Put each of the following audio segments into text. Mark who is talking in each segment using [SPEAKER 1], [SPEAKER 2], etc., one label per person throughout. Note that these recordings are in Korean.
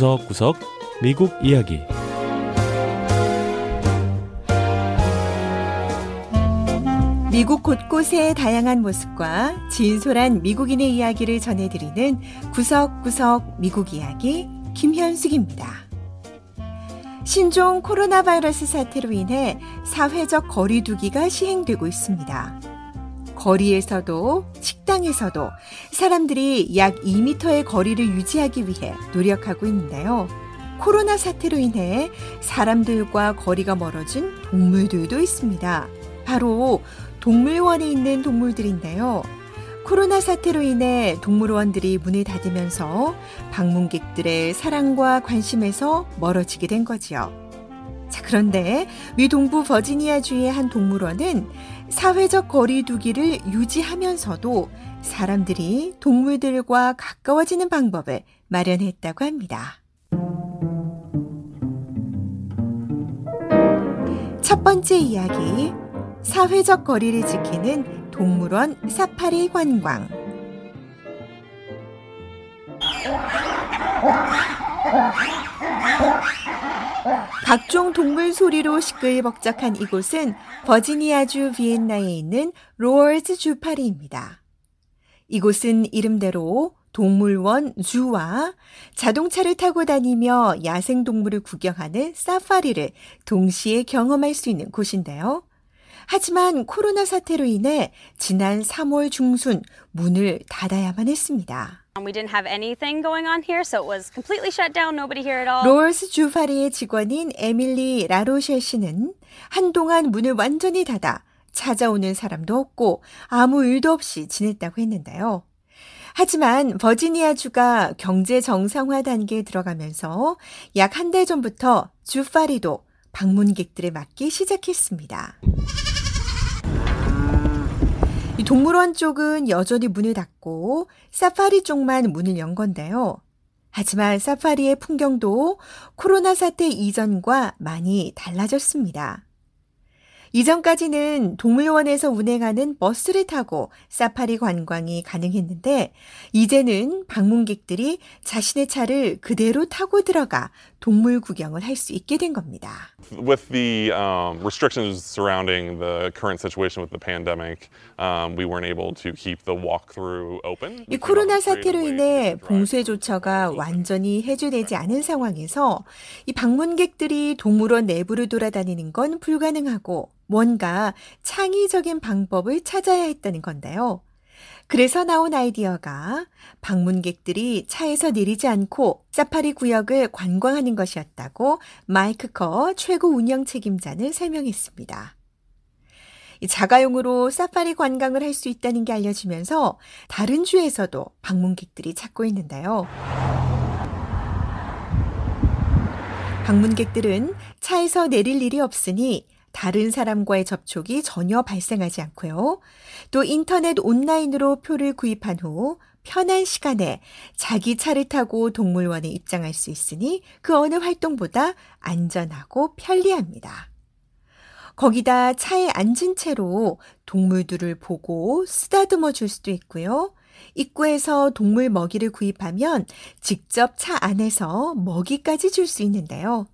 [SPEAKER 1] 구석구석 미국 이야기
[SPEAKER 2] 미국 곳곳의 다양한 모습과 진솔한 미국인의 이야기를 전해드리는 구석구석 미국 이야기 김현숙입니다. 신종 코로나 바이러스 사태로 인해 사회적 거리두기가 시행되고 있습니다. 거리에서도 식당에서도 사람들이 약 2m의 거리를 유지하기 위해 노력하고 있는데요. 코로나 사태로 인해 사람들과 거리가 멀어진 동물들도 있습니다. 바로 동물원에 있는 동물들인데요. 코로나 사태로 인해 동물원들이 문을 닫으면서 방문객들의 사랑과 관심에서 멀어지게 된 거지요. 자, 그런데 미 동부 버지니아주의 한 동물원은 사회적 거리두기를 유지하면서도 사람들이 동물들과 가까워지는 방법을 마련했다고 합니다. 첫 번째 이야기. 사회적 거리를 지키는 동물원 사파리 관광. 각종 동물 소리로 시끌벅적한 이곳은 버지니아주 비엔나에 있는 로얼즈 주파리입니다. 이곳은 이름대로 동물원 주와 자동차를 타고 다니며 야생동물을 구경하는 사파리를 동시에 경험할 수 있는 곳인데요. 하지만 코로나 사태로 인해 지난 3월 중순 문을 닫아야만 했습니다. 로얼스 주파리의 직원인 에밀리 라로셸 씨는 한동안 문을 완전히 닫아 찾아오는 사람도 없고 아무 일도 없이 지냈다고 했는데요. 하지만 버지니아주가 경제 정상화 단계에 들어가면서 약 한 달 전부터 주파리도 방문객들을 맞기 시작했습니다. 이 동물원 쪽은 여전히 문을 닫고 사파리 쪽만 문을 연 건데요. 하지만 사파리의 풍경도 코로나 사태 이전과 많이 달라졌습니다. 이전까지는 동물원에서 운행하는 버스를 타고 사파리 관광이 가능했는데 이제는 방문객들이 자신의 차를 그대로 타고 들어가 동물 구경을 할 수 있게 된 겁니다.
[SPEAKER 3] With the um, restrictions surrounding the current situation with the pandemic, um, we weren't able to keep the walkthrough open.
[SPEAKER 2] 이 코로나 사태로 인해 봉쇄 조처가 완전히 해제되지 않은 상황에서 이 방문객들이 동물원 내부를 돌아다니는 건 불가능하고 뭔가 창의적인 방법을 찾아야 했다는 건데요. 그래서 나온 아이디어가 방문객들이 차에서 내리지 않고 사파리 구역을 관광하는 것이었다고 마이크 커 최고 운영 책임자는 설명했습니다. 자가용으로 사파리 관광을 할 수 있다는 게 알려지면서 다른 주에서도 방문객들이 찾고 있는데요. 방문객들은 차에서 내릴 일이 없으니 다른 사람과의 접촉이 전혀 발생하지 않고요. 또 인터넷 온라인으로 표를 구입한 후 편한 시간에 자기 차를 타고 동물원에 입장할 수 있으니 그 어느 활동보다 안전하고 편리합니다. 거기다 차에 앉은 채로 동물들을 보고 쓰다듬어 줄 수도 있고요. 입구에서 동물 먹이를 구입하면 직접 차 안에서 먹이까지 줄 수 있는데요.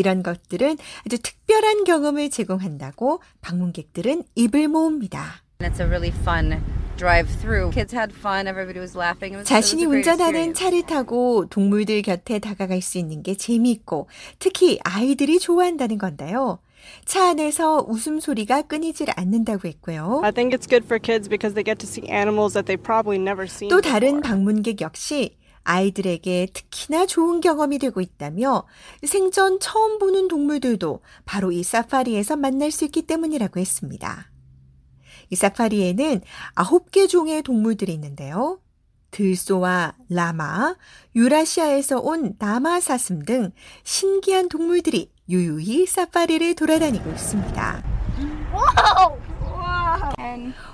[SPEAKER 2] 이런 것들은 아주 특별한 경험을 제공한다고 방문객들은 입을 모읍니다.
[SPEAKER 4] It's a really fun drive through. Kids had fun. Everybody was laughing. It was,
[SPEAKER 2] 자신이 운전하는. 차를 타고 동물들 곁에 다가갈 수 있는 게 재미있고 특히 아이들이 좋아한다는 건데요. 차 안에서 웃음소리가 끊이질 않는다고 했고요.
[SPEAKER 5] I think it's good for kids because they get to see animals that they've probably never seen.
[SPEAKER 2] 또 다른
[SPEAKER 5] before.
[SPEAKER 2] 방문객 역시 아이들에게 특히나 좋은 경험이 되고 있다며 생전 처음 보는 동물들도 바로 이 사파리에서 만날 수 있기 때문이라고 했습니다. 이 사파리에는 아홉 개 종의 동물들이 있는데요. 들소와 라마, 유라시아에서 온 나마 사슴 등 신기한 동물들이 유유히 사파리를 돌아다니고 있습니다.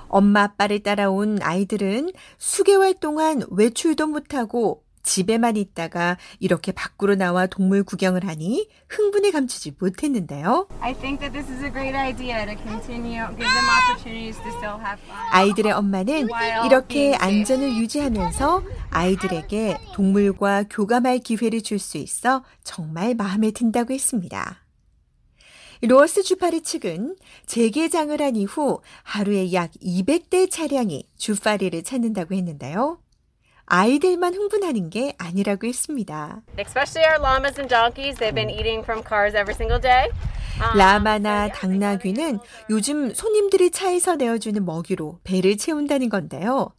[SPEAKER 2] 엄마 아빠를 따라온 아이들은 수개월 동안 외출도 못하고 집에만 있다가 이렇게 밖으로 나와 동물 구경을 하니 흥분에 감추지 못했는데요. 아이들의 엄마는 이렇게 안전을 유지하면서 아이들에게 동물과 교감할 기회를 줄 수 있어 정말 마음에 든다고 했습니다. 로어스 주파리 측은 재개장을 한 이후 하루에 약 200대 차량이 주파리를 찾는다고 했는데요. 아이들만 흥분하는 게 아니라고 했습니다.
[SPEAKER 6] day. Um,
[SPEAKER 2] 라마나 당나귀는 요즘 손님들이 차에서 내어주는 먹이로 배를 채운다는 건데요.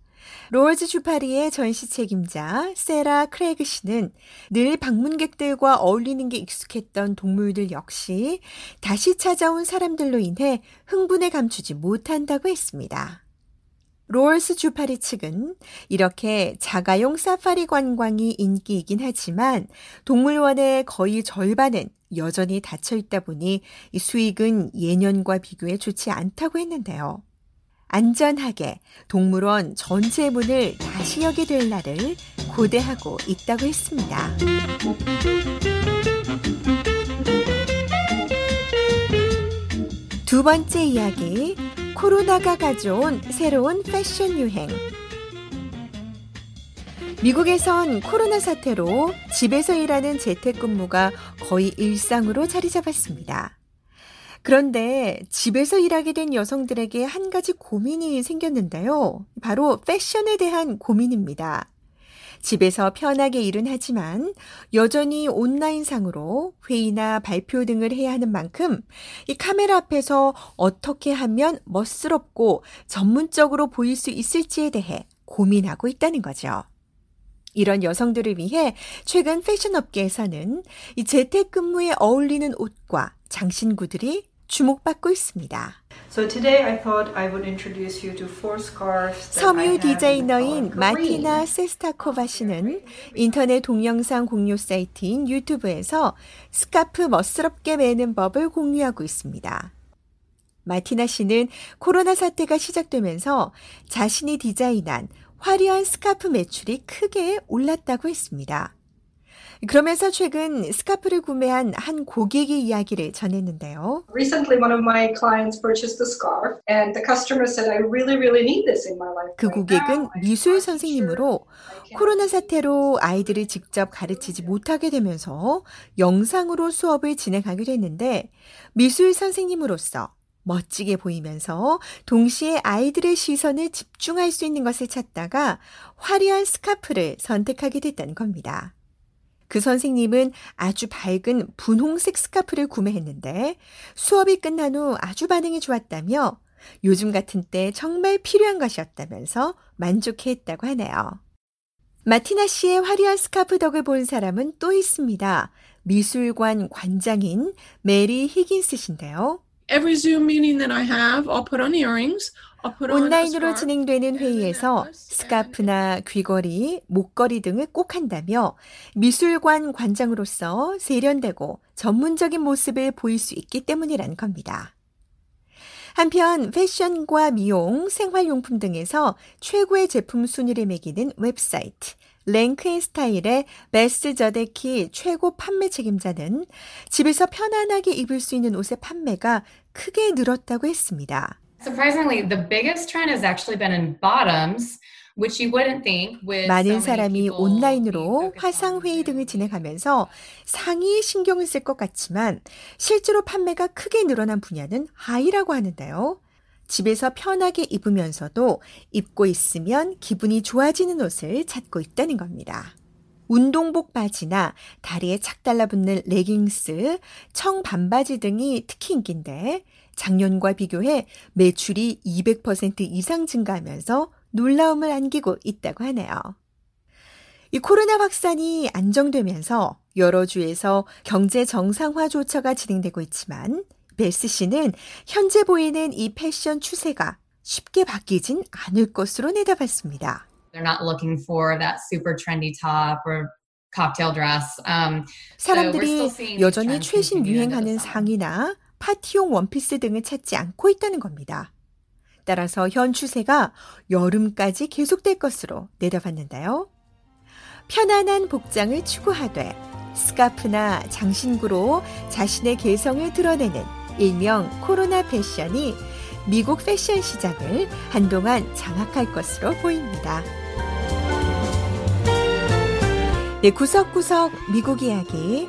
[SPEAKER 2] 로얼즈 주파리의 전시 책임자 세라 크레이그 씨는 늘 방문객들과 어울리는 게 익숙했던 동물들 역시 다시 찾아온 사람들로 인해 흥분에 감추지 못한다고 했습니다. 로얼스 주파리 측은 이렇게 자가용 사파리 관광이 인기이긴 하지만 동물원의 거의 절반은 여전히 닫혀 있다 보니 이 수익은 예년과 비교해 좋지 않다고 했는데요. 안전하게 동물원 전체 문을 다시 열게 될 날을 고대하고 있다고 했습니다. 두 번째 이야기, 코로나가 가져온 새로운 패션 유행. 미국에선 코로나 사태로 집에서 일하는 재택근무가 거의 일상으로 자리 잡았습니다. 그런데 집에서 일하게 된 여성들에게 한 가지 고민이 생겼는데요. 바로 패션에 대한 고민입니다. 집에서 편하게 일은 하지만 여전히 온라인상으로 회의나 발표 등을 해야 하는 만큼 이 카메라 앞에서 어떻게 하면 멋스럽고 전문적으로 보일 수 있을지에 대해 고민하고 있다는 거죠. 이런 여성들을 위해 최근 패션 업계에서는 이 재택근무에 어울리는 옷과 장신구들이 주목받고 있습니다.
[SPEAKER 7] So today I thought I would introduce you to four scarves that I
[SPEAKER 2] 섬유 디자이너인 마티나. 세스타코바 씨는 인터넷 동영상 공유 사이트인 유튜브에서 스카프 멋스럽게 매는 법을 공유하고 있습니다. 마티나 씨는 코로나 사태가 시작되면서 자신이 디자인한 화려한 스카프 매출이 크게 올랐다고 했습니다. 그러면서 최근 스카프를 구매한 한 고객의 이야기를 전했는데요.
[SPEAKER 8] Recently, one of my clients purchased a scarf, and the customer said, "I really, really need this in my life."
[SPEAKER 2] 그 고객은 미술 선생님으로 코로나 사태로 아이들을 직접 가르치지 못하게 되면서 영상으로 수업을 진행하게 됐는데 미술 선생님으로서 멋지게 보이면서 동시에 아이들의 시선을 집중할 수 있는 것을 찾다가 화려한 스카프를 선택하게 됐다는 겁니다. 그 선생님은 아주 밝은 분홍색 스카프를 구매했는데 수업이 끝난 후 아주 반응이 좋았다며 요즘 같은 때 정말 필요한 것이었다면서 만족해 했다고 하네요. 마티나 씨의 화려한 스카프 덕을 본 사람은 또 있습니다. 미술관 관장인 메리 히긴스 씨인데요.
[SPEAKER 9] Every Zoom meeting that I have, I'll put on earrings.
[SPEAKER 2] 온라인으로. 진행되는 회의에서 스카프나 귀걸이, 목걸이 등을 꼭 한다며 미술관 관장으로서 세련되고 전문적인 모습을 보일 수 있기 때문이란 겁니다. 한편 패션과 미용, 생활용품 등에서 최고의 제품 순위를 매기는 웹사이트 랭크앤스타일의 베스 저데키 최고 판매 책임자는 집에서 편안하게 입을 수 있는 옷의 판매가 크게 늘었다고 했습니다.
[SPEAKER 10] Surprisingly, the biggest trend has actually been in bottoms, which you wouldn't think with so
[SPEAKER 2] 많은 사람이 온라인으로
[SPEAKER 10] being focused
[SPEAKER 2] 화상
[SPEAKER 10] on
[SPEAKER 2] 회의
[SPEAKER 10] Zoom.
[SPEAKER 2] 등을 진행하면서 상의에 신경을 쓸 것 같지만 실제로 판매가 크게 늘어난 분야는 하의라고 하는데요. 집에서 편하게 입으면서도 입고 있으면 기분이 좋아지는 옷을 찾고 있다는 겁니다. 운동복 바지나 다리에 착 달라붙는 레깅스, 청 반바지 등이 특히 인기인데 작년과 비교해 매출이 200% 이상 증가하면서 놀라움을 안기고 있다고 하네요. 이 코로나 확산이 안정되면서 여러 주에서 경제 정상화 조처가 진행되고 있지만 베스 씨는 현재 보이는 이 패션 추세가 쉽게 바뀌진 않을 것으로 내다봤습니다.
[SPEAKER 10] They're not looking for that super trendy top or cocktail dress. Um,
[SPEAKER 2] 사람들이 여전히 최신 유행하는. 상의나 파티용 원피스 등을 찾지 않고 있다는 겁니다. 따라서 현 추세가 여름까지 계속될 것으로 내다봤는데요. 편안한 복장을 추구하되 스카프나 장신구로 자신의 개성을 드러내는 일명 코로나 패션이 미국 패션 시장을 한동안 장악할 것으로 보입니다. 네, 구석구석 미국 이야기.